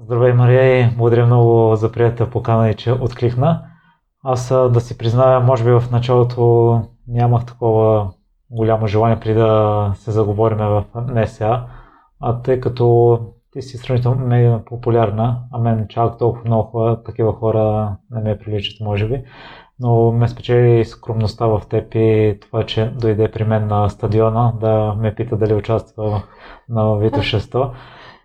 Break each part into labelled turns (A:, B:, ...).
A: Здравей, Мария, и благодаря много за приятелата покана и че откликна. Аз да си призная, може би в началото нямах такова голямо желание преди да се заговорим в НСА, а тъй като ти си сравнително медийно популярна, а мен чак толкова много хора, такива хора не ме приличат, може би. Но ме спечели скромността в теб и това, че дойде при мен на стадиона да ме пита дали участва на Вито 600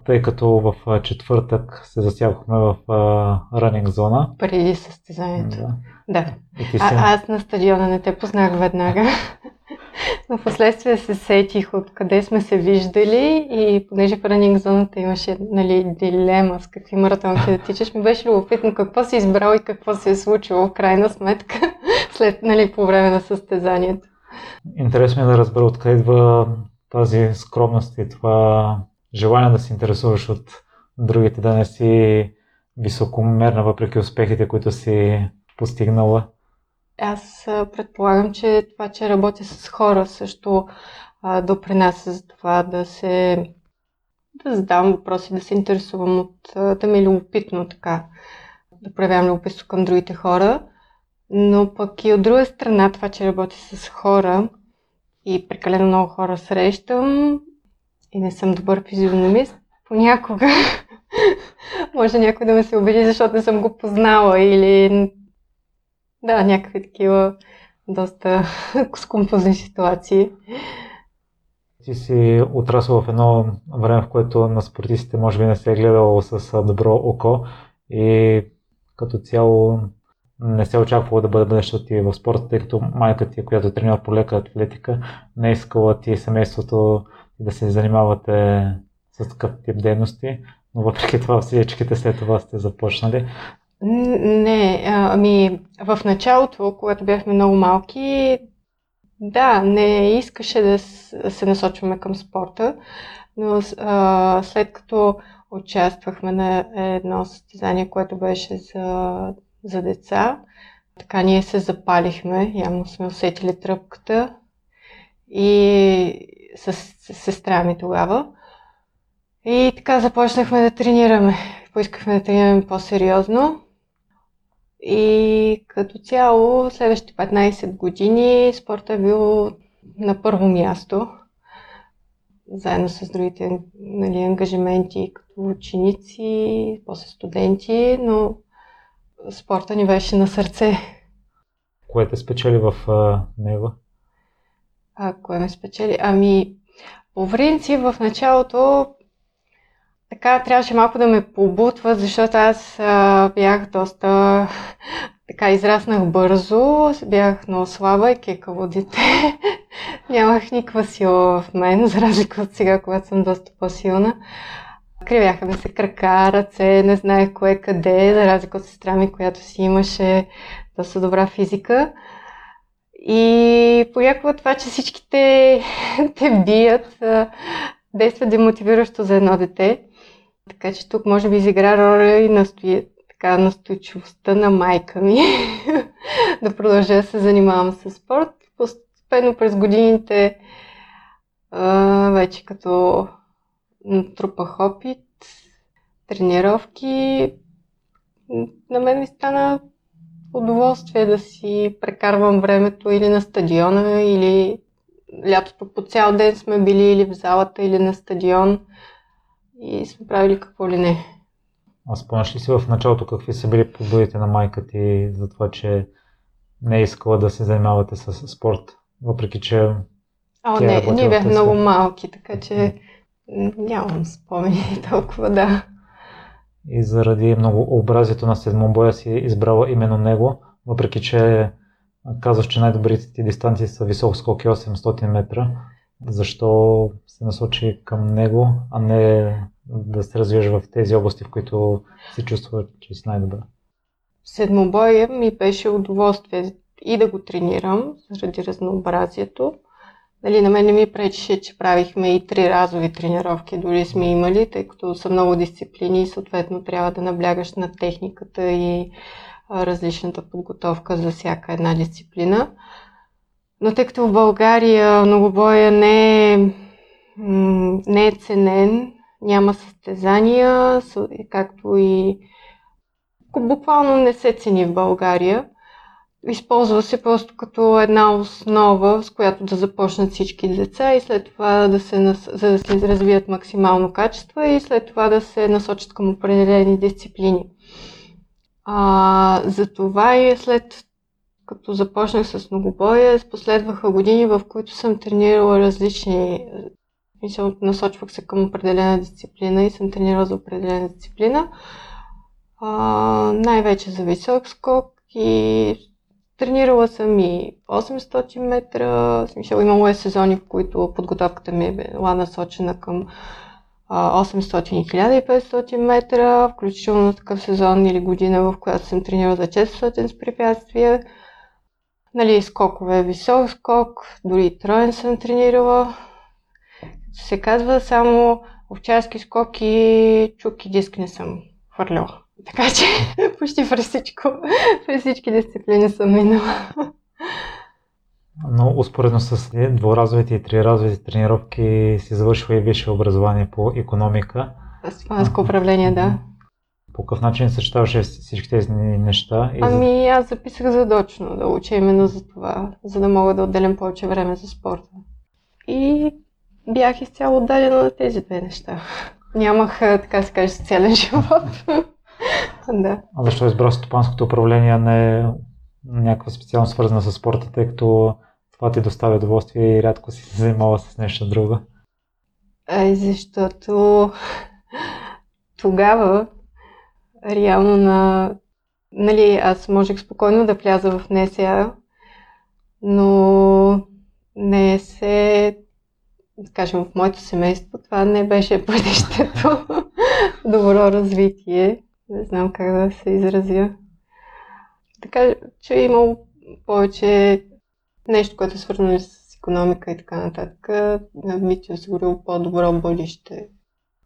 A: тъй като в четвъртък се засягахме в ранинг зона.
B: Преди състезанието. Да. да. А, аз на стадиона не те познах веднага. Но последствие се сетих от къде сме се виждали и понеже в ранинг зоната имаше нали, дилема с какви маратонки да тичаш, ми беше любопитно какво си избрал и какво се е случило в крайна сметка след, нали, по време на състезанието.
A: Интересно е да разбера откъде идва тази скромност и това желание да се интересуваш от другите, да не си високомерна въпреки успехите, които си постигнала?
B: Аз предполагам, че това, че работя с хора също а, допринася за това да се да задавам въпроси, да се интересувам от, да ми е любопитно така, да проявявам любопитство към другите хора. Но пък и от друга страна, това, че работя с хора и прекалено много хора срещам, и не съм добър физиономист, понякога може някой да ме се обиди, защото не съм го познала или да, някакви такива доста скомпозни ситуации.
A: Ти си отрасъл в едно време, в което на спортистите може би не се е гледало с добро око и като цяло не се очаквало да бъде бъдещето ти в спорта, тъй като майка ти, която е тренира по лека атлетика, не е искала ти семейството да се занимавате с такъв тип дейности, но въпреки това всичките след това сте започнали.
B: Не, ами в началото, когато бяхме много малки, да, не искаше да се насочваме към спорта, но а, след като участвахме на едно състезание, което беше за, за деца, така ние се запалихме, явно сме усетили тръпката и с сестра ми тогава. И така започнахме да тренираме. Поискахме да тренираме по-сериозно. И като цяло, следващите 15 години спорта е бил на първо място, заедно с другите нали, ангажименти, като ученици, после студенти, но спорта ни беше на сърце.
A: Кое те спечели в а, него?
B: А, кое ме спечели? Ами, по принцип, в началото така трябваше малко да ме побутва, защото аз а, бях доста така израснах бързо, бях много слаба и кекаво дете. Нямах никаква сила в мен, за разлика от сега, когато съм доста по-силна. Кривяха ми се крака, ръце, не знаех кое къде, за разлика от сестра ми, която си имаше доста добра физика. И понякога това, че всичките те бият, действа демотивиращо за едно дете. Така че тук може би изигра роля и настои, така, настойчивостта на майка ми да продължа да се занимавам с спорт. Постепенно през годините вече като натрупах опит, тренировки, на мен ми стана удоволствие да си прекарвам времето или на стадиона, или лятото по цял ден сме били или в залата, или на стадион и сме правили какво ли не.
A: А спомняш ли си в началото какви са били побудите на майка ти за това, че не е искала да се занимавате с спорт, въпреки че
B: О, не, ние бяхме много малки, така че нямам спомени толкова, да
A: и заради многообразието на седмобоя си избрала именно него, въпреки че казваш, че най-добрите ти дистанции са висок скок и 800 метра. Защо се насочи към него, а не да се развиеш в тези области, в които се чувства, че си най-добра?
B: Седмобоя ми беше удоволствие и да го тренирам заради разнообразието, Нали, на мен не ми пречеше, че правихме и три разови тренировки, дори сме имали, тъй като са много дисциплини и съответно трябва да наблягаш на техниката и различната подготовка за всяка една дисциплина. Но тъй като в България многобоя не е, не е ценен, няма състезания, както и буквално не се цени в България. Използва се просто като една основа, с която да започнат всички деца и след това да се, за да се развият максимално качество и след това да се насочат към определени дисциплини. А, за това и след като започнах с многобоя, последваха години, в които съм тренирала различни мисъл, насочвах се към определена дисциплина и съм тренирала за определена дисциплина. А, най-вече за висок скок и тренирала съм и 800 метра. Смисъл, имало е сезони, в които подготовката ми е била насочена към 800 и 1500 метра, включително такъв сезон или година, в която съм тренирала за 400 с препятствия. Нали, скокове, висок скок, дори троен съм тренирала. Се казва само овчарски скок и чук и диск не съм хвърляла. Така че почти през всичко, през всички дисциплини съм минала.
A: Но успоредно с дворазовите и триразовите тренировки си завършва и висше образование по економика.
B: Стопанско управление, да.
A: По какъв начин съчетаваше всички тези неща?
B: И ами аз записах задочно да уча именно за това, за да мога да отделям повече време за спорта. И бях изцяло отдадена на тези две неща. Нямах, така се каже, социален живот. Да.
A: А защо избра стопанското управление, не е някаква специално свързана с спорта, тъй като това ти доставя удоволствие и рядко си се занимава с нещо друго?
B: Ай, защото тогава реално на... Нали, аз можех спокойно да вляза в НСА, но не се да кажем, в моето семейство това не беше бъдещето. Добро развитие. Не знам как да се изразя. Така че е повече нещо, което е свързано с економика и така нататък, ми ти осигурил по-добро бъдеще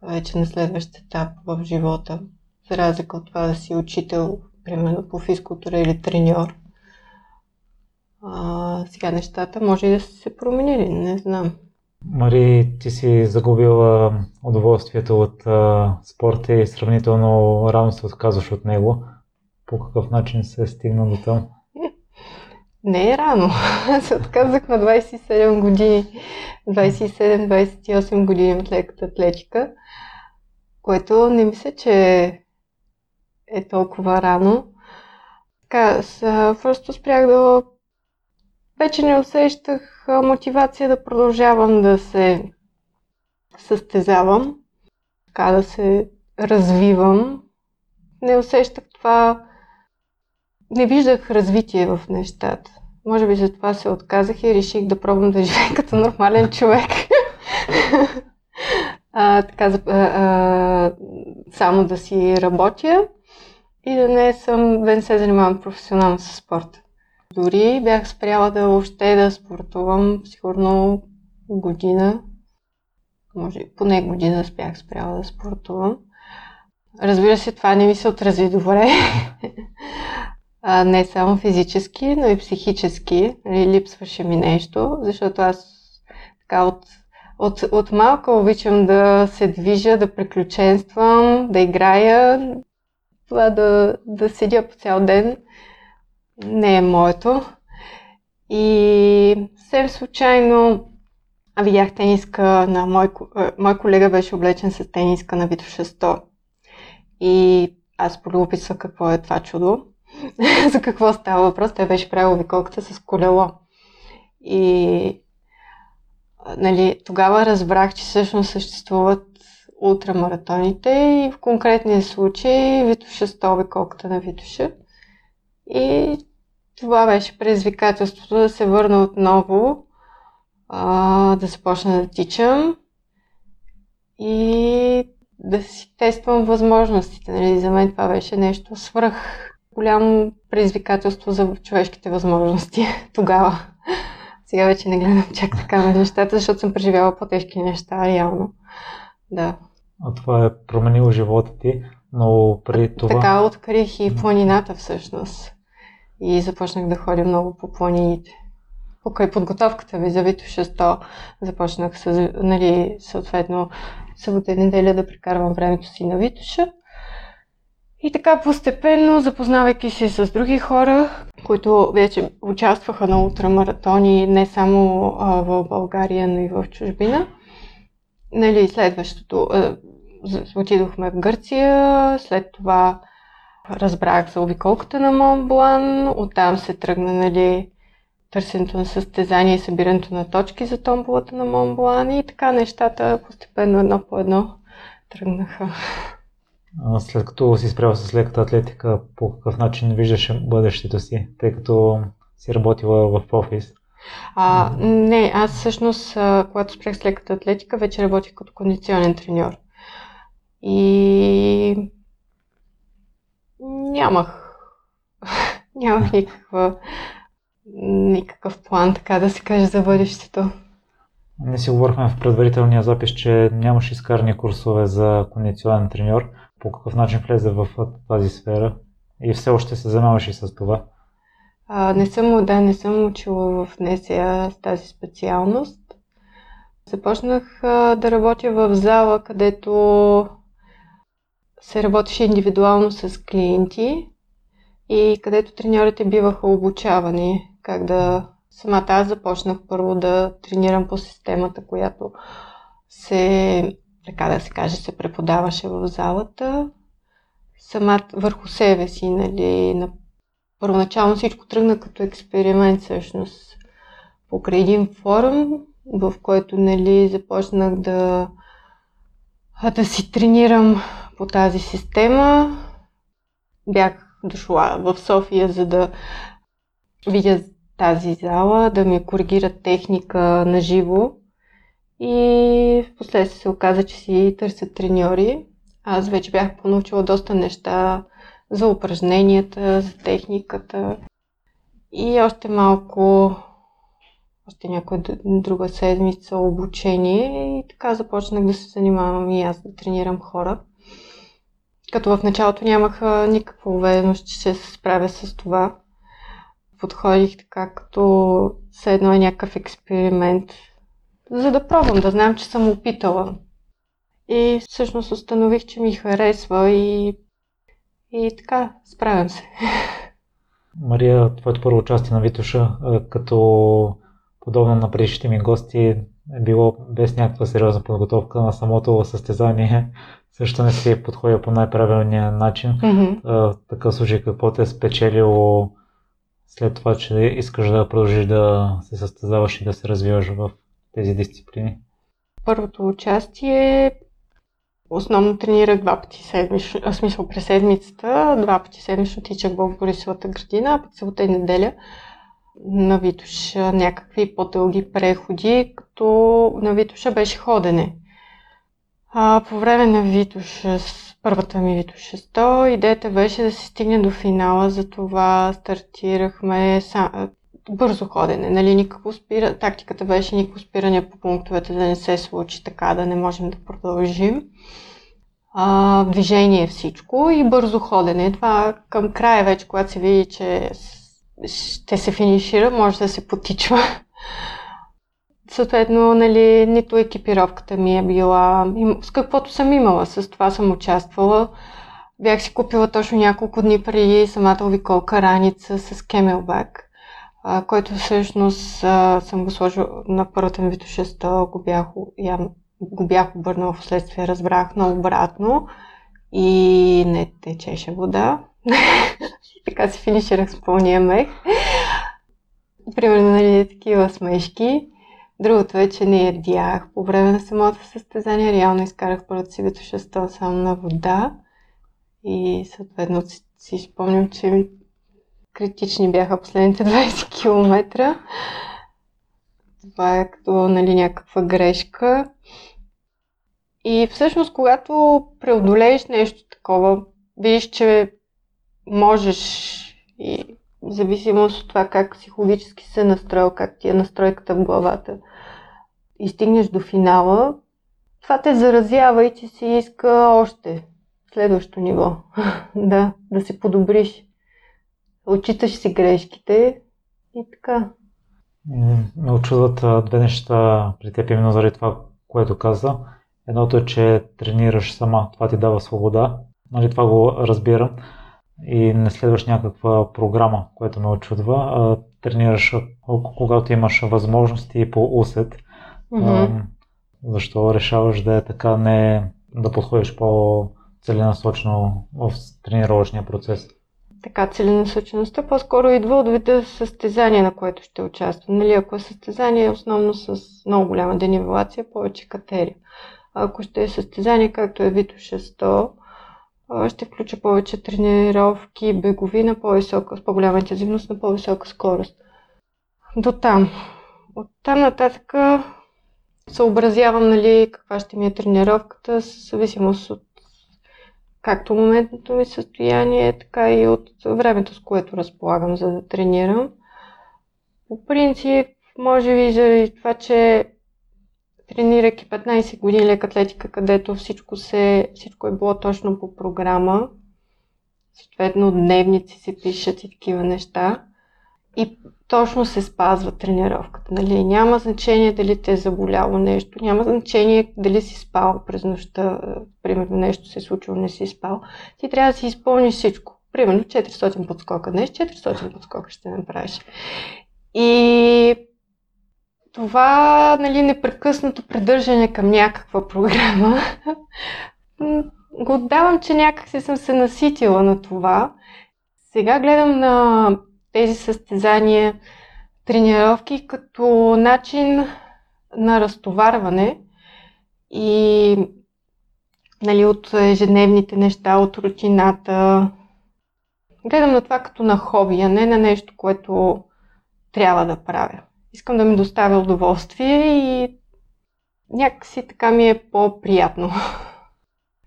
B: вече на следващ етап в живота. За разлика от това да си учител, примерно по физкултура или треньор. А, сега нещата може и да са се променили, не знам.
A: Мари, ти си загубила удоволствието от а, спорта и сравнително рано се отказваш от него. По какъв начин се е стигна до там?
B: Не е рано. Се отказах на 27 години. 27-28 години от леката атлетика, което не мисля, че е толкова рано. Така, просто спрях да вече не усещах мотивация да продължавам да се състезавам, така да се развивам. Не усещах това, не виждах развитие в нещата. Може би за това се отказах и реших да пробвам да живея като нормален човек. а, така, а, а, само да си работя и да не съм, да не се занимавам професионално с спорта. Дори бях спряла да въобще да спортувам, сигурно година, може поне година бях спряла да спортувам. Разбира се, това не ми се отрази добре. а, не само физически, но и психически. Нали, липсваше ми нещо, защото аз така от, от, от малко обичам да се движа, да приключенствам, да играя, това да, да седя по цял ден не е моето. И съвсем случайно видях тениска на мой, мой колега беше облечен с тениска на Витоша 100. И аз полюбопитствах какво е това чудо. За какво става въпрос. Той беше правил виколката с колело. И нали, тогава разбрах, че всъщност съществуват ултрамаратоните и в конкретния случай Витоша 100 виколката на Витоша. И това беше предизвикателството да се върна отново, а, да започна да тичам и да си тествам възможностите. Нали? За мен това беше нещо свръх голямо предизвикателство за човешките възможности тогава. Сега вече не гледам чак така на нещата, защото съм преживяла по-тежки неща, реално. Да.
A: А това е променило живота ти, но преди това...
B: Така открих и планината всъщност и започнах да ходя много по планините. Покрай подготовката ви за Вито 600 започнах с, нали, съответно събота и неделя да прекарвам времето си на Витоша. И така постепенно, запознавайки се с други хора, които вече участваха на ултрамаратони не само в България, но и в чужбина. Нали, следващото, отидохме в Гърция, след това разбрах за обиколката на Монблан, оттам се тръгна нали, търсенето на състезание и събирането на точки за томболата на Монблан и така нещата постепенно едно по едно тръгнаха.
A: След като си справил с леката атлетика, по какъв начин виждаш бъдещето си, тъй като си работила в офис?
B: А, не, аз всъщност, когато спрях с леката атлетика, вече работих като кондиционен треньор. И нямах, нямах никаква, никакъв план, така да се каже, за бъдещето.
A: Не си говорихме в предварителния запис, че нямаш изкарани курсове за кондиционен треньор. По какъв начин влезе в тази сфера? И все още се занимаваш и с това?
B: А, не съм, да, не съм учила в НСА с тази специалност. Започнах а, да работя в зала, където се работеше индивидуално с клиенти и където треньорите биваха обучавани как да... Самата аз започнах първо да тренирам по системата, която се, така да се каже, се преподаваше в залата. Самата върху себе си, нали, на първоначално всичко тръгна като експеримент всъщност. Покрай един форум, в който нали, започнах да, да си тренирам по тази система. Бях дошла в София, за да видя тази зала, да ми коригират техника на живо. И в последствие се оказа, че си търсят треньори. Аз вече бях понаучила доста неща за упражненията, за техниката. И още малко, още някоя друга седмица обучение и така започнах да се занимавам и аз да тренирам хора. Като в началото нямах никаква увереност, че ще се справя с това. Подходих така, като все едно е някакъв експеримент, за да пробвам, да знам, че съм опитала. И всъщност установих, че ми харесва и, и така, справям се.
A: Мария, твоето първо участие на Витоша, като подобно на предишните ми гости, е било без някаква сериозна подготовка на самото състезание също не си подходя по най-правилния начин. Mm-hmm. В такъв случай какво те е спечелило след това, че искаш да продължиш да се състезаваш и да се развиваш в тези дисциплини?
B: Първото участие основно тренирах два пъти седмично, в смисъл през седмицата, два пъти седмично тичах в Борисовата градина, а пък събота и неделя на Витуша някакви по-дълги преходи, като на Витуша беше ходене. А, по време на Витоша, първата ми Витоша 100, идеята беше да се стигне до финала, затова стартирахме сам, бързо ходене, нали, никакво спира, тактиката беше никакво спиране по пунктовете, да не се случи така, да не можем да продължим. А, движение всичко и бързо ходене. Това към края вече, когато се види, че ще се финишира, може да се потичва. Съответно, нали, нито екипировката ми е била с каквото съм имала, с това съм участвала. Бях си купила точно няколко дни преди самата обиколка раница с кемелбак, който всъщност съм го сложила на първата ми 600, го бях, я, го бях обърнала в следствие, разбрах обратно и не течеше вода. така си финиширах с пълния мех. Примерно, нали, такива смешки. Другото е, че не ядях по време на самото състезание. Реално изкарах първото си 600 само на вода. И съответно си, си спомням, че критични бяха последните 20 км. Това е като нали, някаква грешка. И всъщност, когато преодолееш нещо такова, видиш, че можеш и в зависимост от това как психологически се настроил, как ти е настройката в главата и стигнеш до финала, това те заразява и ти си иска още следващо ниво. да, да се подобриш. Отчиташ си грешките и така.
A: Ме очудват две неща при теб, именно заради това, което каза. Едното е, че тренираш сама, това ти дава свобода. Нали, това го разбирам. И не следваш някаква програма, която ме очудва, а тренираш когато имаш възможности по усет. Mm-hmm. Защо решаваш да е така, не да подходиш по-целенасочено в тренировъчния процес?
B: Така, целенасочеността по-скоро идва от вида състезание, на което ще участвам. Нали, ако е състезание основно с много голяма денивелация, повече катерия. Ако ще е състезание, както е Вито 600, ще включа повече тренировки, бегови на по-висока, с по-голяма интензивност на по-висока скорост. До там. От там нататък съобразявам нали, каква ще ми е тренировката, с зависимост от както моментното ми състояние, така и от времето, с което разполагам, за да тренирам. По принцип, може би заради това, че тренирайки 15 години лек атлетика, където всичко, се, всичко е било точно по програма, съответно дневници се пишат и такива неща. И точно се спазва тренировката. Нали? Няма значение дали те е заболяло нещо, няма значение дали си спал през нощта, примерно нещо се е случило, не си спал. Ти трябва да си изпълниш всичко. Примерно 400 подскока днес, 400 подскока ще направиш. И това нали, непрекъснато придържане към някаква програма го отдавам, че някак си съм се наситила на това. Сега гледам на тези състезания, тренировки като начин на разтоварване и нали, от ежедневните неща, от рутината. Гледам на това като на хоби, а не на нещо, което трябва да правя. Искам да ми доставя удоволствие и някакси така ми е по-приятно.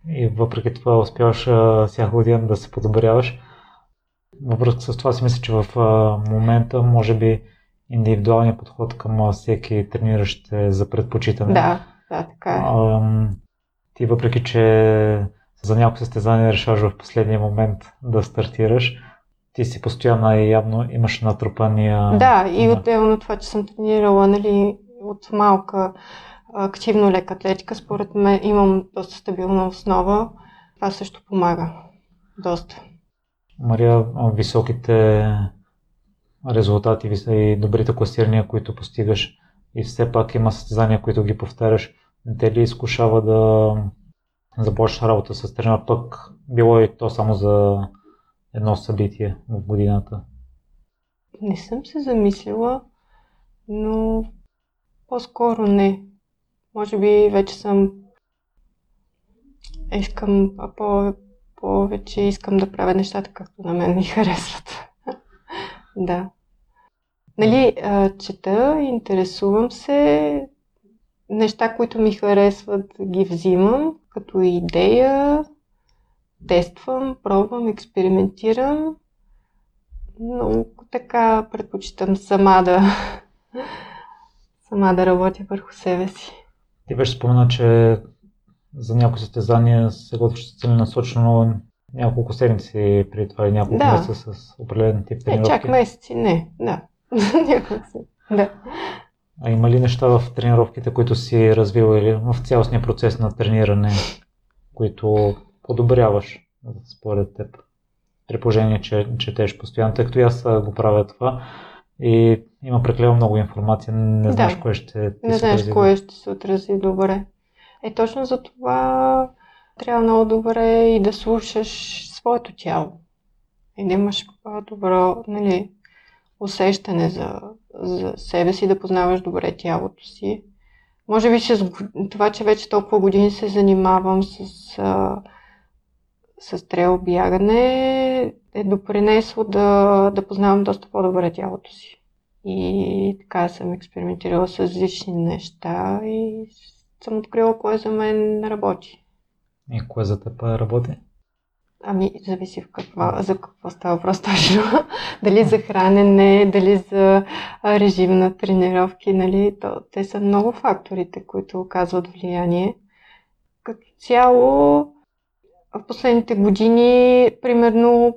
A: И въпреки това успяваш всяка година да се подобряваш. Във връзка с това си мисля, че в момента може би индивидуалният подход към всеки трениращ е за предпочитане.
B: Да, да, така е. А,
A: ти въпреки, че за някои състезания решаваш в последния момент да стартираш, ти си постоянно и явно имаш натрупания.
B: Да, и отделно това, че съм тренирала нали, от малка активно лека атлетика, според мен имам доста стабилна основа. Това също помага. Доста.
A: Мария, високите резултати и добрите класирания, които постигаш и все пак има състезания, които ги повтаряш, не те ли изкушава да започнеш работа с тренер, пък било и то само за едно събитие в годината?
B: Не съм се замислила, но по-скоро не. Може би вече съм искам по- повече искам да правя нещата както на мен ми харесват. да. Нали, чета, интересувам се, неща, които ми харесват, ги взимам като идея, тествам, пробвам, експериментирам, но така предпочитам сама да, сама да работя върху себе си.
A: Ти беше спомена, че за някои състезания се готвиш целенасочено няколко седмици преди това и няколко да. месеца с определен тип тренировки.
B: Не, чак месеци, не, да. да.
A: А има ли неща в тренировките, които си развила или в цялостния процес на трениране, които подобряваш според теб? При положение, че четеш постоянно, тъй като аз го правя това и има прекалено много информация, не знаеш да. кое ще
B: ти Не знаеш кое ще се отрази добре. Е, точно за това трябва много добре и да слушаш своето тяло. И да имаш добро нали, усещане за, за себе си, да познаваш добре тялото си. Може би с това, че вече толкова години се занимавам с, с трейл бягане, е допринесло да, да познавам доста по-добре тялото си. И така съм експериментирала с различни неща и съм открила кое за мен работи.
A: И кое за теб работи?
B: Ами, зависи в каква, за какво става въпрос точно. дали за хранене, дали за режим на тренировки, нали? То, те са много факторите, които оказват влияние. Като цяло, в последните години, примерно,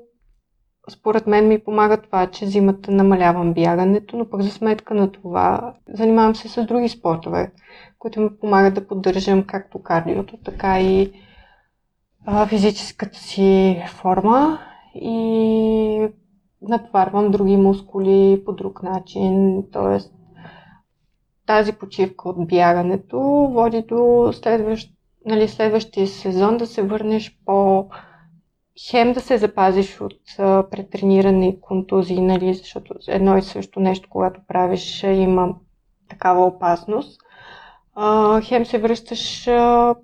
B: според мен ми помага това, че зимата намалявам бягането, но пък за сметка на това занимавам се с други спортове, които ми помагат да поддържам както кардиото, така и а, физическата си форма и натварвам други мускули по друг начин. Тоест, тази почивка от бягането води до следващ, нали, следващия сезон да се върнеш по хем да се запазиш от претрениране и контузии, нали, защото едно и също нещо, когато правиш, има такава опасност. А, хем се връщаш, а,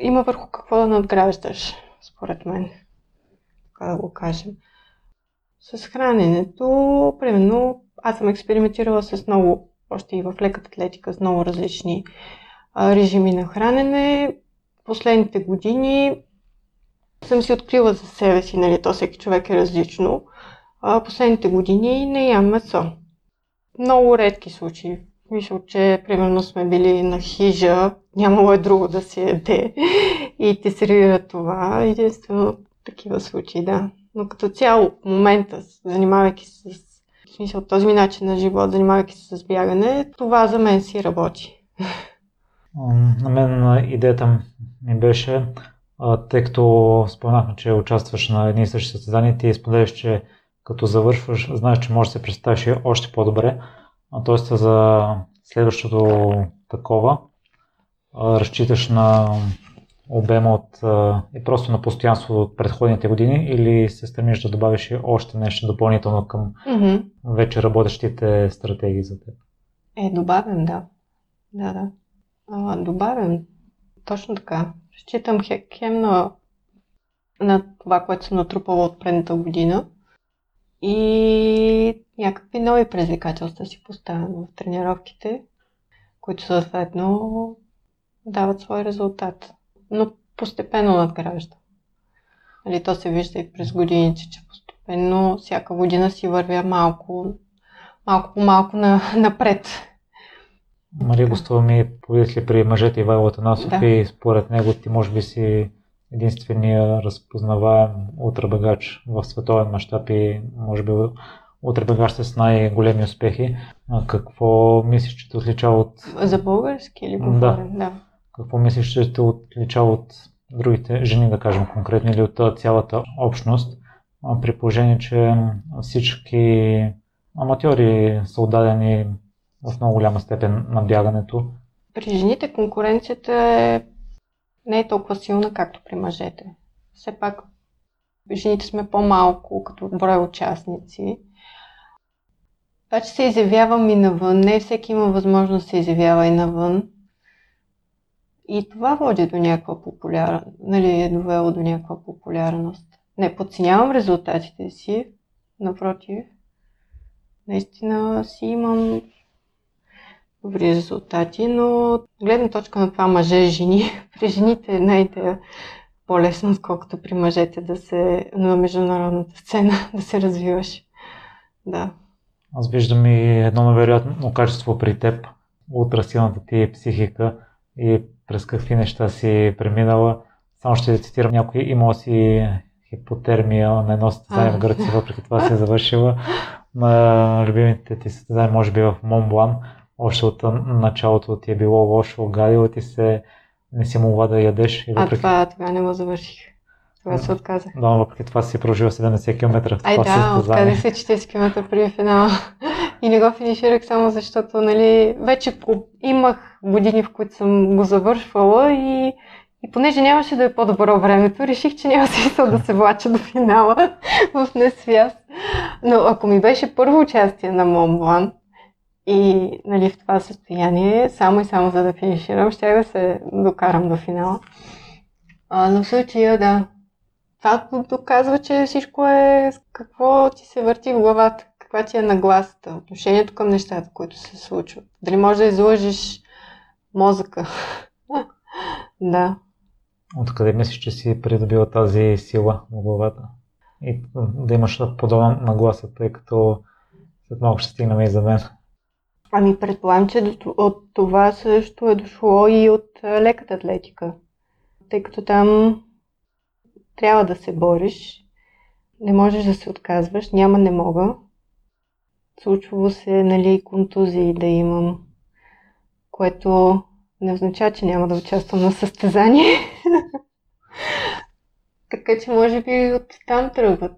B: има върху какво да надграждаш, според мен. Така да го кажем. С храненето, примерно, аз съм експериментирала с много, още и в леката атлетика, с много различни режими на хранене. Последните години съм си открила за себе си, нали, то всеки човек е различно. А, последните години не ям месо. Много редки случаи. Мисля, че примерно сме били на хижа, нямало е друго да се яде и те сервира това. Единствено такива случаи, да. Но като цяло, в момента, занимавайки се с в смисъл, този ми начин на живот, занимавайки се с бягане, това за мен си работи.
A: На мен идеята ми беше тъй като споменахме, че участваш на едни и същи състезания, ти споделяш, че като завършваш, знаеш, че можеш да се представиш още по-добре. Т.е. за следващото такова разчиташ на обема от и просто на постоянство от предходните години или се стремиш да добавиш още нещо допълнително към mm-hmm. вече работещите стратегии за теб?
B: Е, добавям, да. Да, да. А, добавям. Точно така считам хем на, на това, което съм натрупала от предната година и някакви нови предизвикателства си поставям в тренировките, които съответно дават свой резултат. Но постепенно надгражда. Нали, то се вижда и през годините, че постепенно всяка година си вървя малко, малко по малко на, напред.
A: Мария гостува ми повидих при мъжете Ивайло Атанасов да. и според него ти може би си единствения разпознаваем ултрабегач в световен мащаб и може би ултрабегач с най-големи успехи. А какво мислиш, че те отличава от...
B: За български или говорен? Да. да.
A: Какво мислиш, че те отличава от другите жени, да кажем конкретно, или от цялата общност, при положение, че всички аматьори са отдадени в много голяма степен на бягането.
B: При жените конкуренцията е... не е толкова силна, както при мъжете. Все пак жените сме по-малко като брой участници. Това, че се изявявам и навън, не всеки има възможност да се изявява и навън. И това води до някаква популярност, нали, е довело до някаква популярност. Не подценявам резултатите си, напротив. Наистина си имам добри резултати, но гледна точка на това мъже и жени, при жените е най-те по-лесно, отколкото при мъжете да се на международната сцена да се развиваш. Да.
A: Аз виждам и едно невероятно качество при теб, ултрасилната ти психика и през какви неща си преминала. Само ще цитирам някои. Имала си хипотермия на едно състезание в Гърция, въпреки това си е завършила. На любимите ти състезания, може би в Монблан още от началото ти е било лошо, гадило ти се, не си могла да ядеш.
B: И въпреки... А това тогава не го завърших. Това се отказах.
A: Да, въпреки това си прожива 70 км.
B: Ай да, отказах се 40 км преди финала. И не го финиширах само защото, нали, вече имах години, в които съм го завършвала и, и понеже нямаше да е по-добро времето, реших, че няма смисъл да се влача до финала в несвяст. Но ако ми беше първо участие на Монблан, и нали, в това състояние, само и само за да финиширам, ще да се докарам до финала. А, но в случая, да. Това доказва, че всичко е какво ти се върти в главата, каква ти е нагласата, отношението към нещата, които се случват. Дали можеш да излъжиш мозъка. да.
A: Откъде мислиш, че си придобила тази сила в главата? И да имаш подобна нагласа, тъй като след малко ще стигнем и за мен.
B: Ами предполагам, че от това също е дошло и от леката атлетика. Тъй като там трябва да се бориш, не можеш да се отказваш, няма не мога. Случвало се, нали, контузии да имам, което не означава, че няма да участвам на състезание. така че може би от там тръгват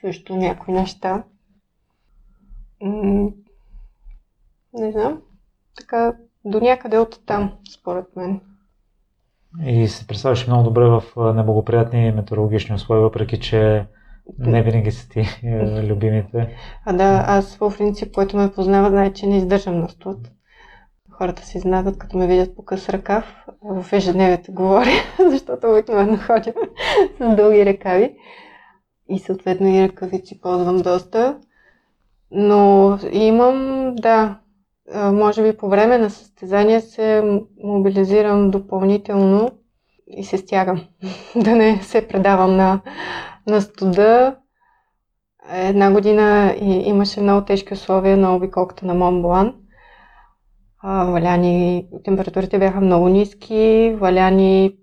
B: също някои неща. Не знам. Така, до някъде от там, според мен.
A: И се представяш много добре в неблагоприятни метеорологични условия, въпреки че не винаги са ти любимите.
B: А да, аз по принцип, който ме познава, знае, че не издържам на студ. Хората се изнадат, като ме видят по къс ръкав. В ежедневието говоря, защото обикновено ходя с дълги ръкави. И съответно и ръкавици ползвам доста. Но имам, да, може би по време на състезание се мобилизирам допълнително и се стягам. да не се предавам на, на студа. Една година имаше много тежки условия на обиколката на Монблан. Валяни, температурите бяха много ниски, валяни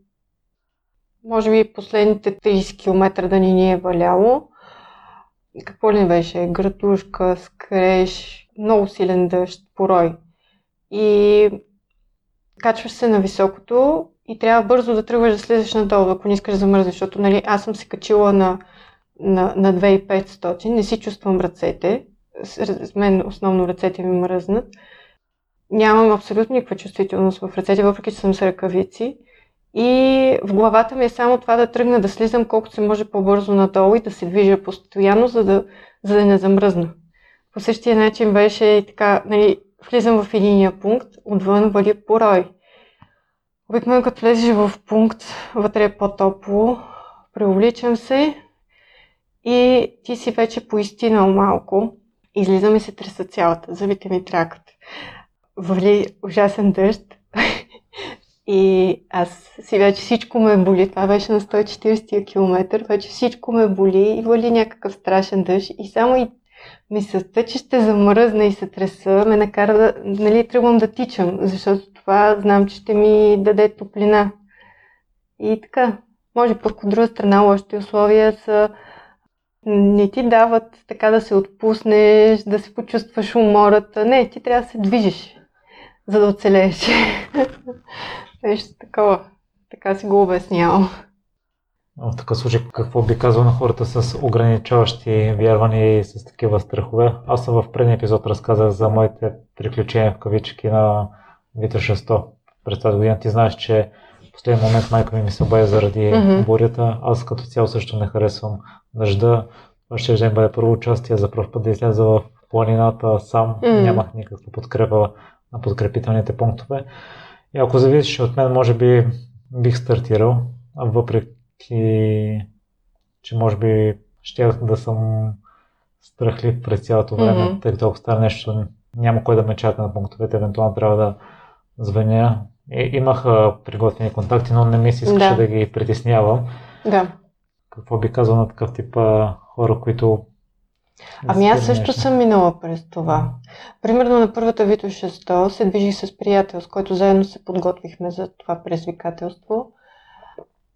B: може би последните 30 км да ни ни е валяло. Какво ли беше? Гратушка, скреш, много силен дъжд, порой. И качваш се на високото и трябва бързо да тръгваш да слизаш надолу, ако не искаш да замръзнеш, защото нали, аз съм се качила на, на, на 2500, не си чувствам ръцете, с мен основно ръцете ми мръзнат. Нямам абсолютно никаква чувствителност в ръцете, въпреки че съм с ръкавици. И в главата ми е само това да тръгна да слизам колкото се може по-бързо надолу и да се движа постоянно, за да, за да не замръзна. По същия начин беше и така, нали, влизам в единия пункт, отвън вали порой. Обикновено като влезеш в пункт, вътре е по-топло, преувличам се и ти си вече поистинал малко. Излизам и се треса цялата, зъбите ми тракат. Вали ужасен дъжд и аз си вече всичко ме боли. Това беше на 140 км. Вече всичко ме боли и вали някакъв страшен дъжд. И само и мисълта, че ще замръзна и се треса, ме накара да, нали, тръгвам да тичам, защото това знам, че ще ми даде топлина. И така, може пък от друга страна лошите условия са не ти дават така да се отпуснеш, да се почувстваш умората. Не, ти трябва да се движиш, за да оцелееш. Нещо такова. Така си го обяснявам.
A: В такъв случай, какво би казал на хората с ограничаващи вярвания и с такива страхове? Аз съм в предния епизод разказах за моите приключения в кавички на Витоша 100 през тази година. Ти знаеш, че в последния момент майка ми ми се обая заради mm-hmm. бурята. Аз като цяло също не харесвам дъжда. Ще да бъде първо участие за първ път да изляза в планината сам. Mm-hmm. Нямах никаква подкрепа на подкрепителните пунктове. И ако зависеше от мен, може би бих стартирал, въпреки че може би ще да съм страхлив през цялото време, mm-hmm. тъй като ако стане нещо, няма кой да ме чака на пунктовете, евентуално трябва да звъня. И, имах приготвени контакти, но не ми се искаше да. да ги притеснявам.
B: Да.
A: Какво би казал на такъв тип а, хора, които
B: Ами аз също съм минала през това. Примерно на първата Вито 600 се движих с приятел, с който заедно се подготвихме за това предизвикателство.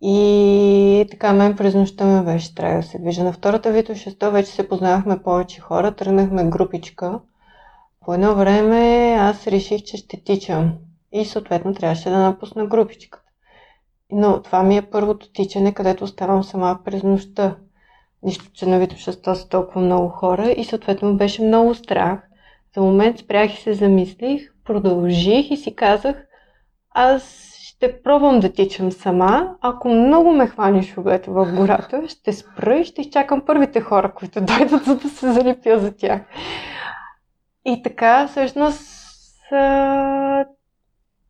B: И така мен през нощта ме беше трябва да се движа. На втората Вито 600 вече се познавахме повече хора, тръгнахме групичка. По едно време аз реших, че ще тичам и съответно трябваше да напусна групичката. Но това ми е първото тичане, където оставам сама през нощта. Нищо, че на Вито 600 са толкова много хора и съответно беше много страх. За момент спрях и се замислих, продължих и си казах, аз ще пробвам да тичам сама. Ако много ме хвани шубето в гората, ще спра и ще изчакам първите хора, които дойдат, за да се залепя за тях. И така, всъщност,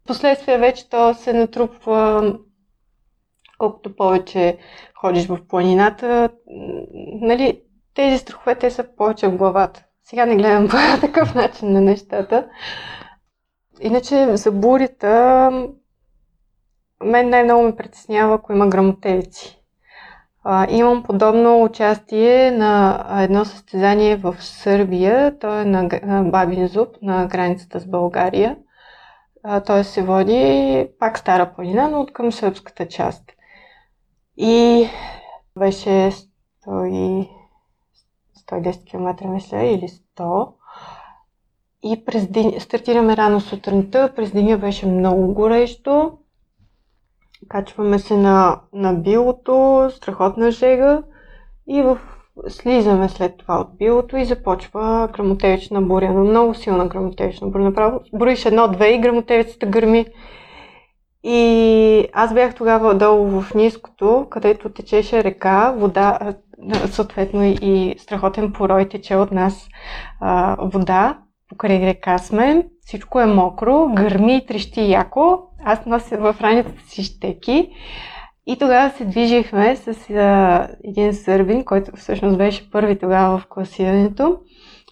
B: последствие вече то се натрупва колкото повече ходиш в планината, нали, тези страхове те са повече в главата. Сега не гледам по такъв начин на нещата. Иначе за бурята мен най-много ме притеснява, ако има грамотевици. А, имам подобно участие на едно състезание в Сърбия. То е на, на Бабин Зуб, на границата с България. А, той се води пак Стара планина, но от към сръбската част. И беше 100 110 км, мисля, или 100. И през ден, стартираме рано сутринта, през деня беше много горещо. Качваме се на, на билото, страхотна жега и в слизаме след това от билото и започва грамотевична буря, но много силна грамотевична буря. Направо броиш едно-две и грамотевицата гърми. И аз бях тогава долу в ниското, където течеше река, вода, съответно и страхотен порой тече от нас а, вода. Покрай река сме, всичко е мокро, гърми трещи яко. Аз нося в раницата си щеки. И тогава се движихме с а, един сърбин, който всъщност беше първи тогава в класирането,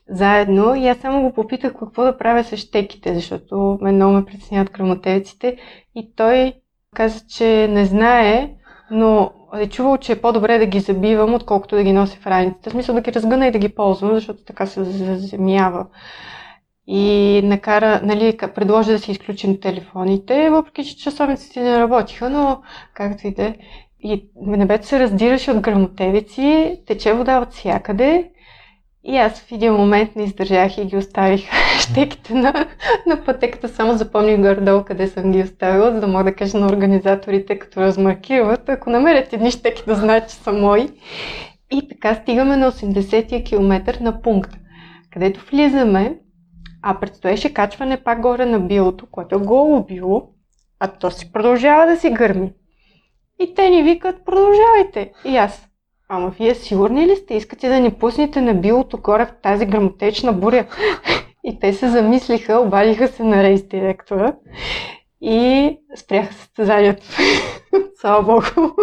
B: заедно. И аз само го попитах какво да правя с щеките, защото ме много ме притесняват крамотевиците. И той каза, че не знае, но е чувал, че е по-добре да ги забивам, отколкото да ги нося в раницата. В смисъл да ги разгъна и да ги ползвам, защото така се заземява и накара, нали, предложи да си изключим телефоните, въпреки че часовниците не работиха, но както и да е. И небето се раздираше от грамотевици, тече вода от всякъде. И аз в един момент не издържах и ги оставих щеките на, на пътеката. Само запомних горе къде съм ги оставила, за да мога да кажа на организаторите, като размаркират, ако намерят едни щеки да знаят, че са мои. И така стигаме на 80-я километър на пункт, където влизаме а предстоеше качване пак горе на билото, което е голо било, а то си продължава да си гърми. И те ни викат, продължавайте. И аз, ама вие сигурни ли сте? Искате да ни пуснете на билото горе в тази грамотечна буря? И те се замислиха, обадиха се на рейс директора и спряха състезанието. Слава Богу.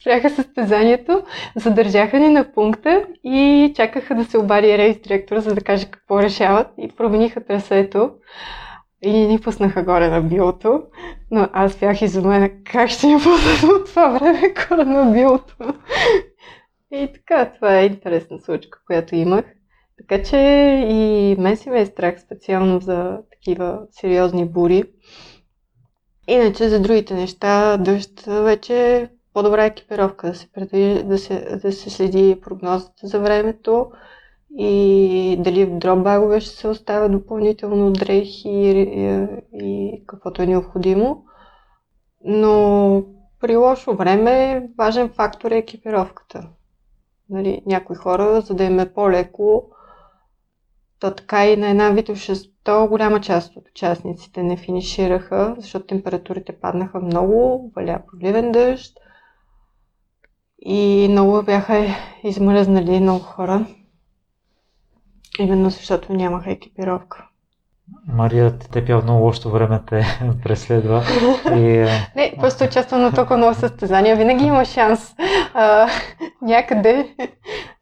B: Спряха състезанието, задържаха ни на пункта и чакаха да се обади рейс директора, за да каже какво решават и промениха трасето и ни пуснаха горе на билото. Но аз бях изумена как ще ни пуснат от това време горе на билото. И така, това е интересна случка, която имах. Така че и мен си ме е страх специално за такива сериозни бури. Иначе за другите неща, дъжд вече по-добра екипировка, да се, предвижда, да се, да се следи прогнозата за времето и дали в дропбагове ще се оставя допълнително дрехи и, и, и каквото е необходимо. Но при лошо време важен фактор е екипировката. Нали, някои хора, за да им е по-леко, то така и на една Витоша 100 голяма част от участниците не финишираха, защото температурите паднаха много, валя проливен дъжд и много бяха измръзнали много хора. Именно защото нямаха екипировка.
A: Мария, те в много лошо време те преследва. И...
B: Не, просто участвам на толкова много състезания. Винаги има шанс а, някъде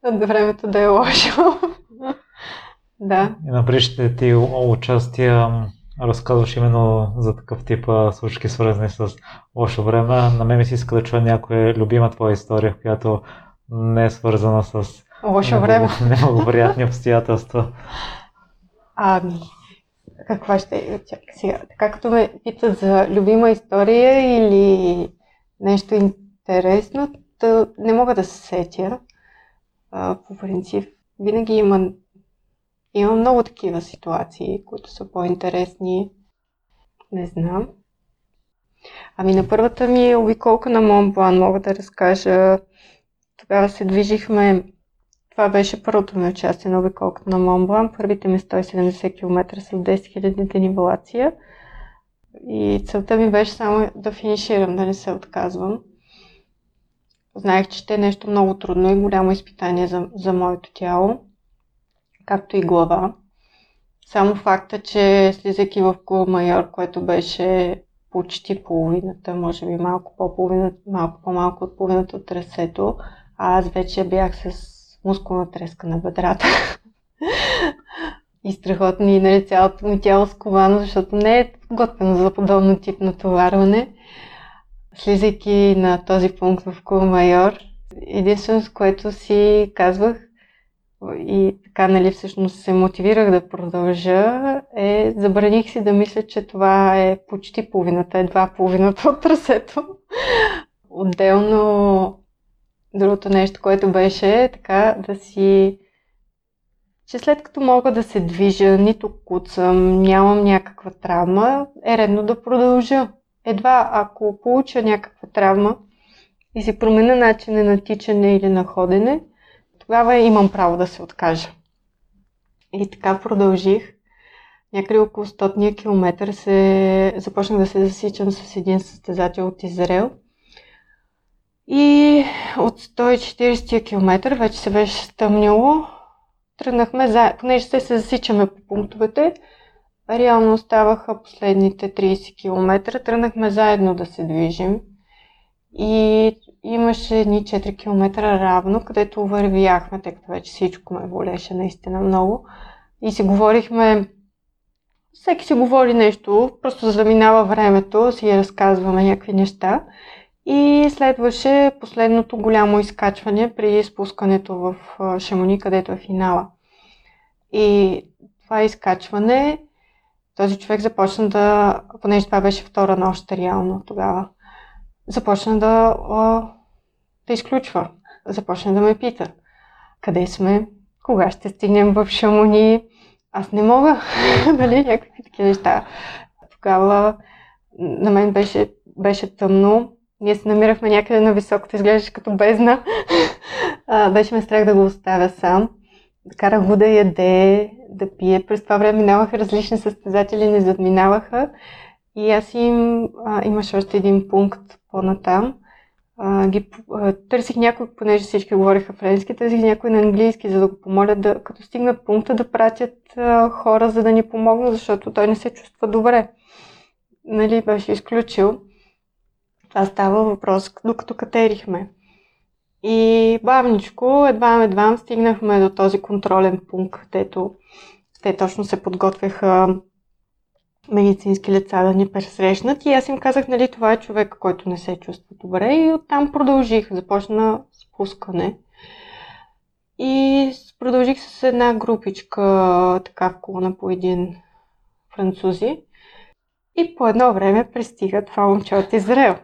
B: времето да е лошо. Да.
A: И на предишните ти участия разказваш именно за такъв тип случки, свързани с лошо време. На мен ми се иска да чуя някоя любима твоя история, която не е свързана с
B: лошо време.
A: Неблагоприятни обстоятелства.
B: Ами, каква ще? Чакай сега. Така като ме питат за любима история или нещо интересно, не мога да се сетя. По принцип, винаги има има много такива ситуации, които са по-интересни. Не знам. Ами на първата ми обиколка на Монблан мога да разкажа. Тогава се движихме. Това беше първото ми участие на обиколката на Монблан. Първите ми 170 км с 10 000 денивелация. И целта ми беше само да финиширам, да не се отказвам. Знаех, че ще е нещо много трудно и голямо изпитание за, за моето тяло както и глава. Само факта, че слизайки в Майор, което беше почти половината, може би малко, по малко по-малко от половината от трасето, а аз вече бях с мускулна треска на бедрата. и страхотни, нали, цялото ми тяло сковано, защото не е готвено за подобно тип натоварване. Слизайки на този пункт в Майор, единствено с което си казвах, и така, нали, всъщност се мотивирах да продължа, е, забраних си да мисля, че това е почти половината, едва половината от трасето. Отделно, другото нещо, което беше така да си че след като мога да се движа, нито куцам, нямам някаква травма, е редно да продължа. Едва ако получа някаква травма и си променя начина на тичане или на ходене, тогава имам право да се откажа. И така продължих. Някъде около 100 километър се... започнах да се засичам с един състезател от Израел. И от 140 км вече се беше стъмнило. Тръгнахме, за... понеже се, засичаме по пунктовете, реално оставаха последните 30 км. Тръгнахме заедно да се движим. И имаше едни 4 км равно, където вървяхме, тъй като вече всичко ме болеше наистина много. И си говорихме, всеки си говори нещо, просто за да минава времето, си разказваме някакви неща. И следваше последното голямо изкачване при спускането в Шамони, където е финала. И това изкачване, този човек започна да, понеже това беше втора нощ реално тогава, започна да, да изключва. Започна да ме пита. Къде сме? Кога ще стигнем в Шамони? Аз не мога. нали, някакви такива неща. Тогава на мен беше, беше тъмно. Ние се намирахме някъде на високото, изглеждаше като бездна. беше ме страх да го оставя сам. Карах го да яде, да пие. През това време минаваха различни състезатели, не задминаваха. И аз им а, имаше още един пункт по-натам. А, ги, а, търсих някой, понеже всички говориха френски, търсих някой на английски, за да го помоля да, като стигнат пункта, да пратят а, хора, за да ни помогнат, защото той не се чувства добре. Нали, беше изключил. Това става въпрос, докато катерихме. И бавничко, едва едва стигнахме до този контролен пункт, където те точно се подготвяха медицински лица да ни пресрещнат. И аз им казах, нали, това е човек, който не се чувства добре. И оттам продължих. Започна спускане. И продължих с една групичка, така в колона по един французи. И по едно време пристига това момче от Израел.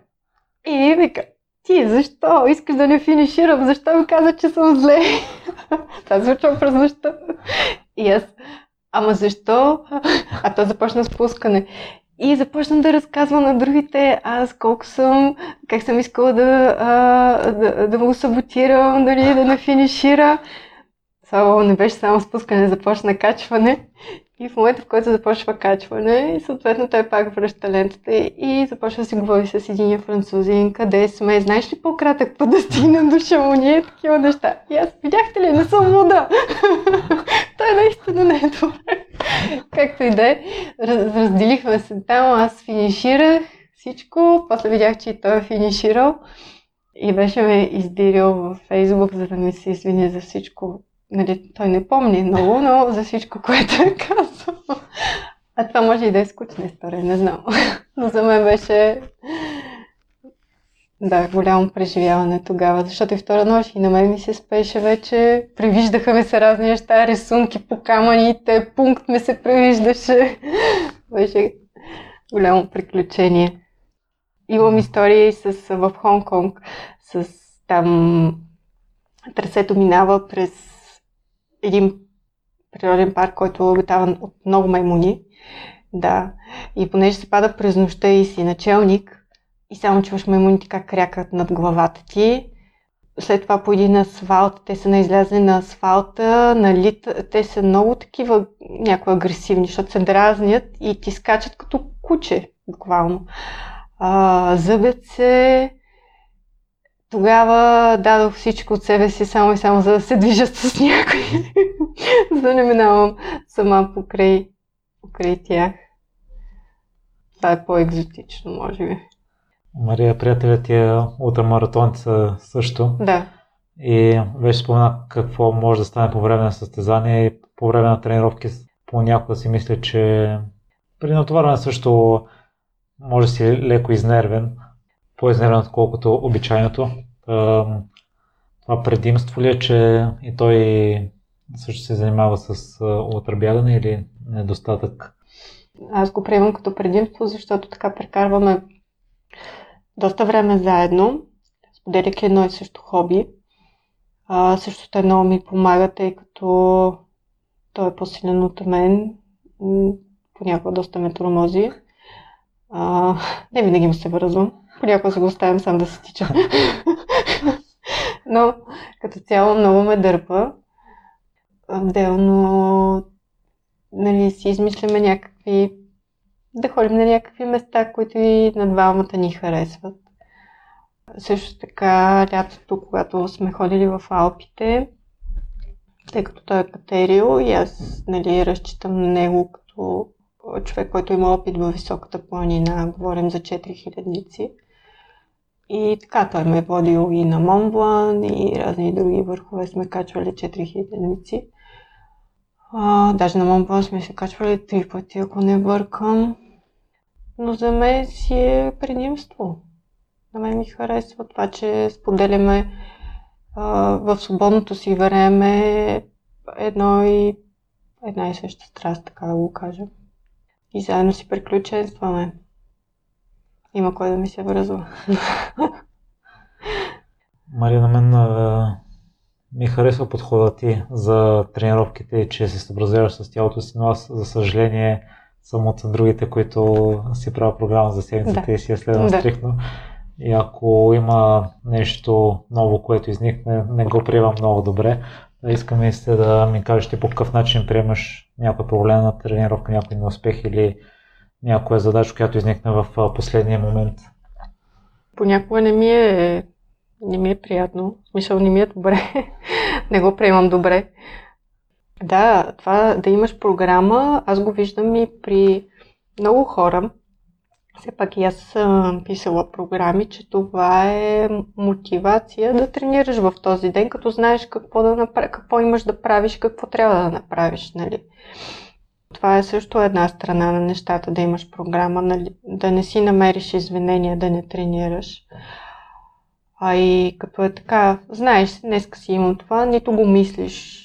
B: И вика, ти защо? Искаш да не финиширам? Защо ми каза, че съм зле? Това звуча през нощта. И аз, ама защо? А то започна спускане. И започна да разказва на другите аз колко съм, как съм искала да, а, да, да го саботирам, дали, да не финишира. Слава не беше само спускане, започна качване. И в момента, в който започва качване, и съответно той пак връща лентата и започва да си говори с един французин, къде сме, знаеш ли по-кратък път да стигнем до Шамония, такива неща. И аз, видяхте ли, не съм луда. той наистина не е добре. Както и да е, разделихме се там, аз финиширах всичко, после видях, че и той е финиширал и беше ме издирил във Фейсбук, за да ми се извини за всичко нали, той не помни много, но за всичко, което е казал. А това може и да е скучна история, не знам. Но за мен беше да, голямо преживяване тогава, защото и втора нощ и на мен ми се спеше вече. Привиждаха ми се разни неща, рисунки по камъните, пункт ми се привиждаше. Беше голямо приключение. Имам истории с, в Хонг-Конг с там трасето минава през един природен парк, който е обитаван от много маймуни. Да. И понеже се пада през нощта и си началник, и само чуваш маймуните как крякат над главата ти. След това по един асфалт, те са на излязли на асфалта, те са много такива някои агресивни, защото се дразнят и ти скачат като куче, буквално. А, зъбят се, тогава дадох всичко от себе си само и само за да се движа с някой, за да не минавам сама покрай, покрай тях. Това е по-екзотично, може би.
A: Мария, приятелят ти е ултрамаратонца също.
B: Да.
A: И вече спомена какво може да стане по време на състезание и по време на тренировки. Понякога си мисля, че при натоварване също може да си леко изнервен по-изнервен, отколкото обичайното. Това предимство ли е, че и той също се занимава с ултрабягане или недостатък?
B: Аз го приемам като предимство, защото така прекарваме доста време заедно, споделяйки едно и също хоби. А, също много ми помага, тъй като той е по-силен от мен, понякога доста ме тормози. А, не винаги му се връзвам. Понякога се го оставям сам да се тича. Но като цяло много ме дърпа. Отделно нали, си измисляме някакви да ходим на някакви места, които и на двамата ни харесват. Също така, лятото, когато сме ходили в Алпите, тъй като той е катерил и аз нали, разчитам на него като човек, който има опит във високата планина, говорим за 4000-ници. И така, той ме е водил и на Монблан, и разни други върхове сме качвали 4000-ници. А, даже на Монблан сме се качвали три пъти, ако не бъркам. Но за мен си е предимство. На мен ми харесва това, че споделяме в свободното си време едно и една и съща страст, така да го кажа. И заедно си приключенстваме. Има кой да ми се връзва.
A: Мария, на мен а, ми харесва подхода ти за тренировките, че се съобразяваш с тялото си, но аз, за съжаление, съм от другите, които си правя програма за седмицата да. и си я следвам да. стрикно. И ако има нещо ново, което изникне, не го приемам много добре. Искам и сте да ми кажете по какъв начин приемаш някой проблем на тренировка, някой неуспех или някоя задача, която изникне в последния момент.
B: Понякога не ми е, не ми е приятно. В смисъл не ми е добре. не го приемам добре. Да, това да имаш програма, аз го виждам и при много хора. Все пак и аз съм писала програми, че това е мотивация да тренираш в този ден, като знаеш какво, да направ... какво имаш да правиш, какво трябва да направиш. Нали? Това е също една страна на нещата, да имаш програма, нали? да не си намериш извинения да не тренираш. А и като е така, знаеш, днеска си имам това, нито го мислиш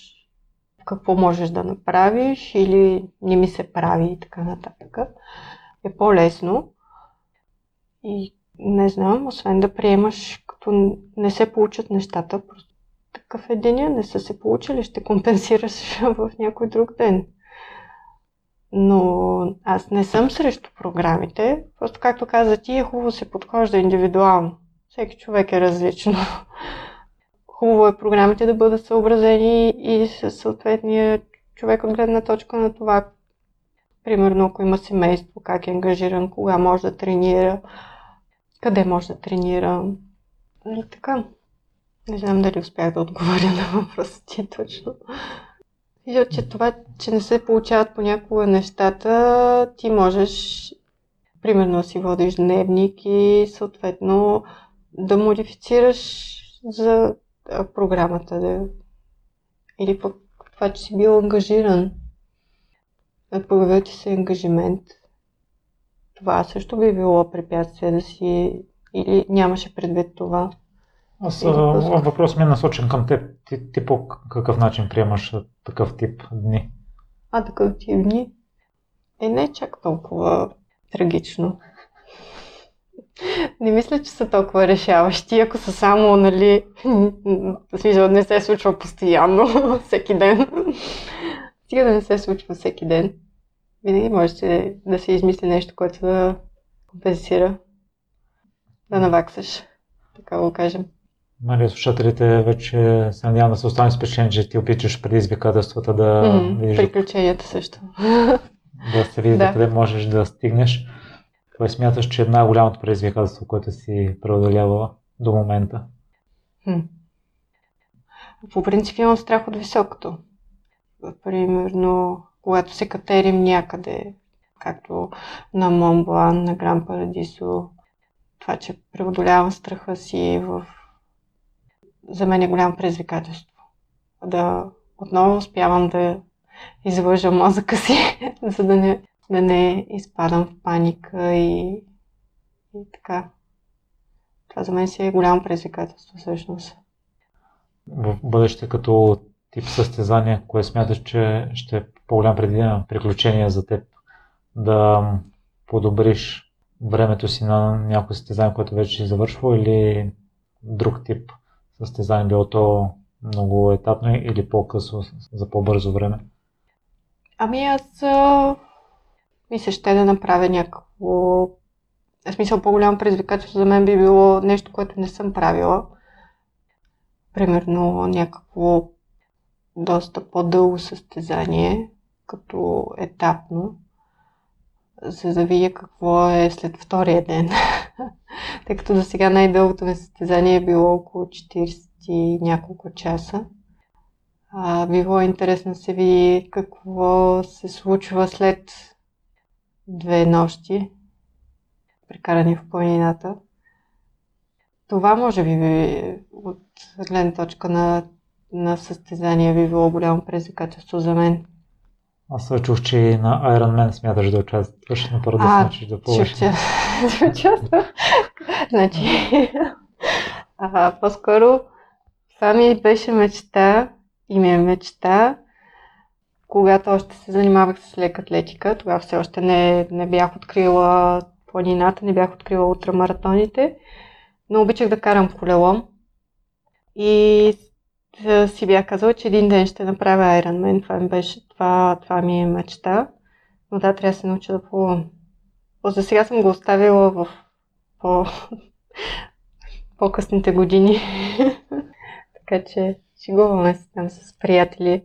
B: какво можеш да направиш или не ми се прави и така нататък, е по-лесно. И не знам, освен да приемаш, като не се получат нещата, просто такъв е деня, не са се получили, ще компенсираш в някой друг ден. Но аз не съм срещу програмите, просто както каза ти, е хубаво се подхожда индивидуално. Всеки човек е различно. Хубаво е програмите да бъдат съобразени и с съответния човек от гледна точка на това. Примерно, ако има семейство, как е ангажиран, кога може да тренира, къде може да тренира. И така. Не знам дали успях да отговоря на въпроса ти точно. И че това, че не се получават понякога нещата, ти можеш, примерно, си водиш дневник и съответно да модифицираш за програмата да или пък това, че си бил ангажиран. Появил ти се ангажимент. Това също би било препятствие да си или нямаше предвид това.
A: Аз въпрос ми е насочен към теб. Ти, ти по какъв начин приемаш такъв тип дни?
B: А, такъв тип дни? Е, не е чак толкова трагично. Не мисля, че са толкова решаващи, ако са само, нали, смисъл, не се случва постоянно, всеки ден. Стига да не се случва всеки ден. Винаги може да се измисли нещо, което да компенсира, да наваксаш, така го кажем.
A: Нали, слушателите вече се надявам да се остане с впечатление, че ти опичаш предизвикателствата да
B: mm-hmm, видиш... Приключенията също.
A: Да се види да. къде можеш да стигнеш. Кое смяташ, че е най-голямото предизвикателство, което си преодолява до момента? Хм.
B: По принцип имам страх от високото. Примерно, когато се катерим някъде, както на Монблан, на Гран Парадисо, това, че преодолявам страха си в... за мен е голямо предизвикателство. Да отново успявам да излъжа мозъка си, за да не да не изпадам в паника и, и така. Това за мен си е голямо предизвикателство всъщност.
A: В бъдеще като тип състезание, кое смяташ, че ще е по-голям приключение за теб? Да подобриш времето си на някое състезание, което вече си завършва или друг тип състезание, било то много етапно или по-късно за по-бързо време?
B: Ами аз а... мисля, ще да направя някакво... В смисъл по-голямо предизвикателство за мен би било нещо, което не съм правила. Примерно някакво доста по-дълго състезание, като етапно, за да видя какво е след втория ден. Тъй като до сега най-дългото ми състезание е било около 40 и няколко часа. А, било интересно да се види какво се случва след две нощи, прекарани в планината. Това може би от гледна точка на, на състезание би било голямо предизвикателство за мен.
A: Аз се чух, че и на Iron Man смяташ да участваш, но първо да значи да плуваш.
B: Чух, че участвам. значи, а, по-скоро това ми беше мечта и ми е мечта, когато още се занимавах с лека атлетика. Тогава все още не, не бях открила планината, не бях открила ултрамаратоните, но обичах да карам колело. И си бях казала, че един ден ще направя Ironman. Това ми, беше, това, това ми е мечта. Но да, трябва да се науча да плувам. За сега съм го оставила в по, по-късните години. така че шегуваме се там с приятели,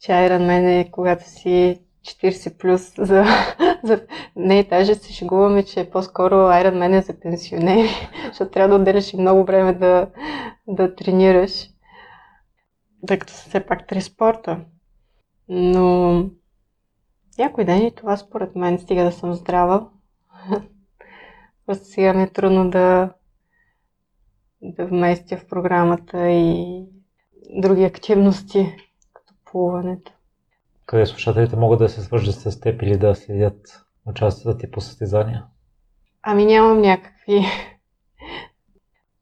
B: че Ironman е когато си 40 плюс за, за... Не, даже се шегуваме, че по-скоро Iron Man е за пенсионери, защото трябва да отделяш и много време да, да тренираш, тъй като са все пак три спорта. Но някой ден и това според мен стига да съм здрава. Просто сега ми е трудно да, да вместя в програмата и други активности, като плуването
A: къде слушателите могат да се свържат с теб или да следят участията ти по състезания?
B: Ами нямам някакви...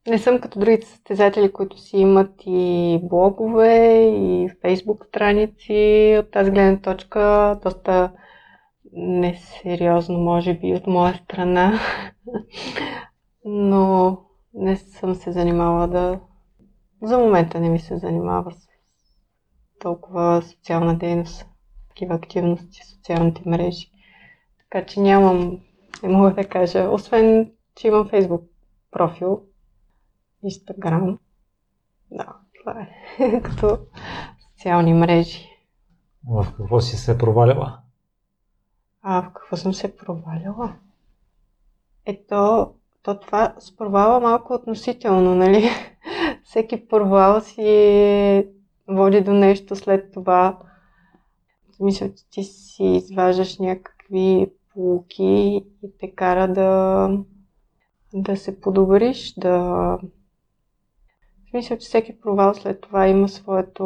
B: Не съм като другите състезатели, които си имат и блогове, и фейсбук страници. От тази гледна точка доста несериозно, може би, от моя страна. Но не съм се занимавала да... За момента не ми се занимава с толкова социална дейност такива активности социалните мрежи. Така че нямам, не мога да кажа, освен, че имам Facebook профил, Instagram. Да, това е като социални мрежи.
A: В какво си се провалила?
B: А, в какво съм се провалила? Ето, то това с провала малко относително, нали? Всеки провал си води до нещо след това мисля, че ти си изваждаш някакви полуки и те кара да, да се подобриш, да... Мисля, че всеки провал след това има своето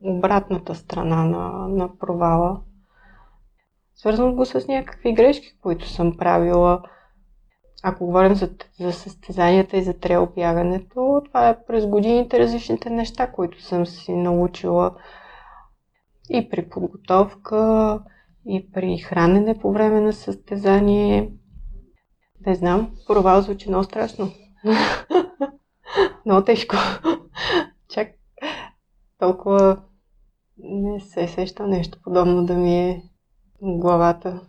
B: обратната страна на, на провала. Свързвам го с някакви грешки, които съм правила. Ако говорим за, за състезанията и за трел бягането, това е през годините различните неща, които съм си научила и при подготовка, и при хранене по време на състезание. Не знам, провал звучи много страшно. много тежко. Чак толкова не се сеща нещо подобно да ми е главата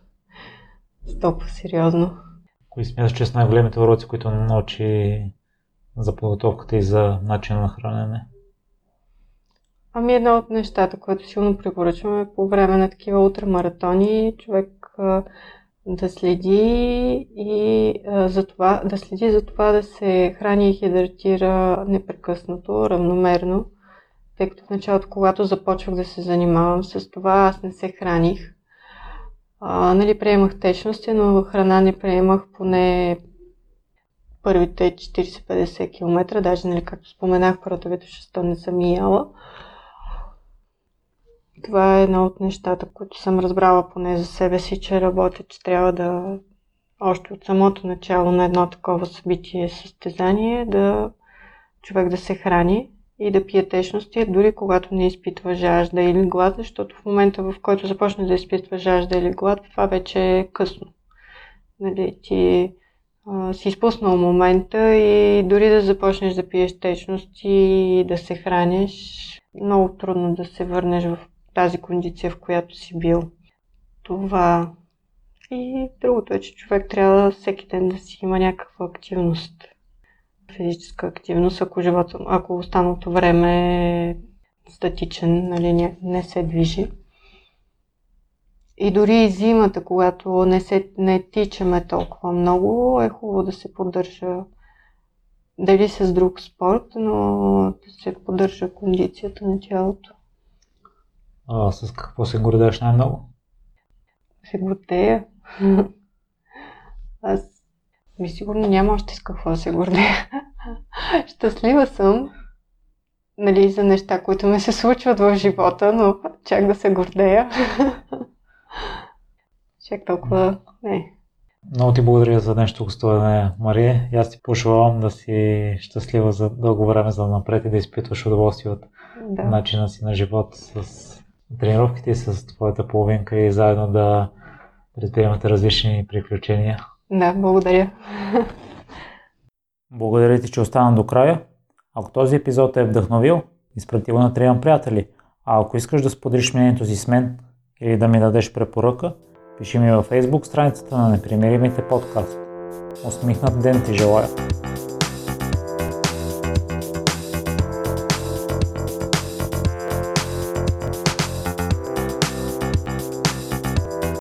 B: с толкова сериозно.
A: Кои смяташ, че са най-големите уроци, които научи за подготовката и за начина на хранене?
B: Ами едно от нещата, което силно препоръчваме по време на такива ултрамаратони, човек а, да следи и а, за това, да следи за това да се храни и хидратира непрекъснато, равномерно, тъй като в началото, когато започвах да се занимавам с това, аз не се храних. А, нали, приемах течности, но храна не приемах поне първите 40-50 км, даже, нали, както споменах, първото вето 6 не съм яла. Това е едно от нещата, които съм разбрала поне за себе си, че работя, че трябва да още от самото начало на едно такова събитие, състезание, да човек да се храни и да пие течности, дори когато не изпитва жажда или глад, защото в момента, в който започне да изпитва жажда или глад, това вече е късно. Нали, ти а, си изпуснал момента и дори да започнеш да пиеш течности и да се храниш, много трудно да се върнеш в тази кондиция, в която си бил. Това. И другото е, че човек трябва всеки ден да си има някаква активност. Физическа активност, ако, живота, ако останалото време е статичен, нали, не, не се движи. И дори и зимата, когато не, се, не тичаме толкова много, е хубаво да се поддържа дали с друг спорт, но да се поддържа кондицията на тялото.
A: А с какво се гордееш най-много?
B: Се гордея. Аз ми сигурно няма още с какво да се гордея. Щастлива съм, нали, за неща, които ми се случват в живота, но чак да се гордея. чак толкова не.
A: Много ти благодаря за днешното гостуване, Мария. И аз ти пожелавам да си щастлива за дълго време за напред и да изпитваш удоволствие от да. начина си на живот с тренировките с твоята половинка и заедно да предприемате различни приключения.
B: Да, благодаря.
A: Благодаря ти, че остана до края. Ако този епизод е вдъхновил, изпрати го на трима приятели. А ако искаш да споделиш мнението си с мен или да ми дадеш препоръка, пиши ми във Facebook страницата на Непримиримите подкаст. Усмихнат ден ти желая!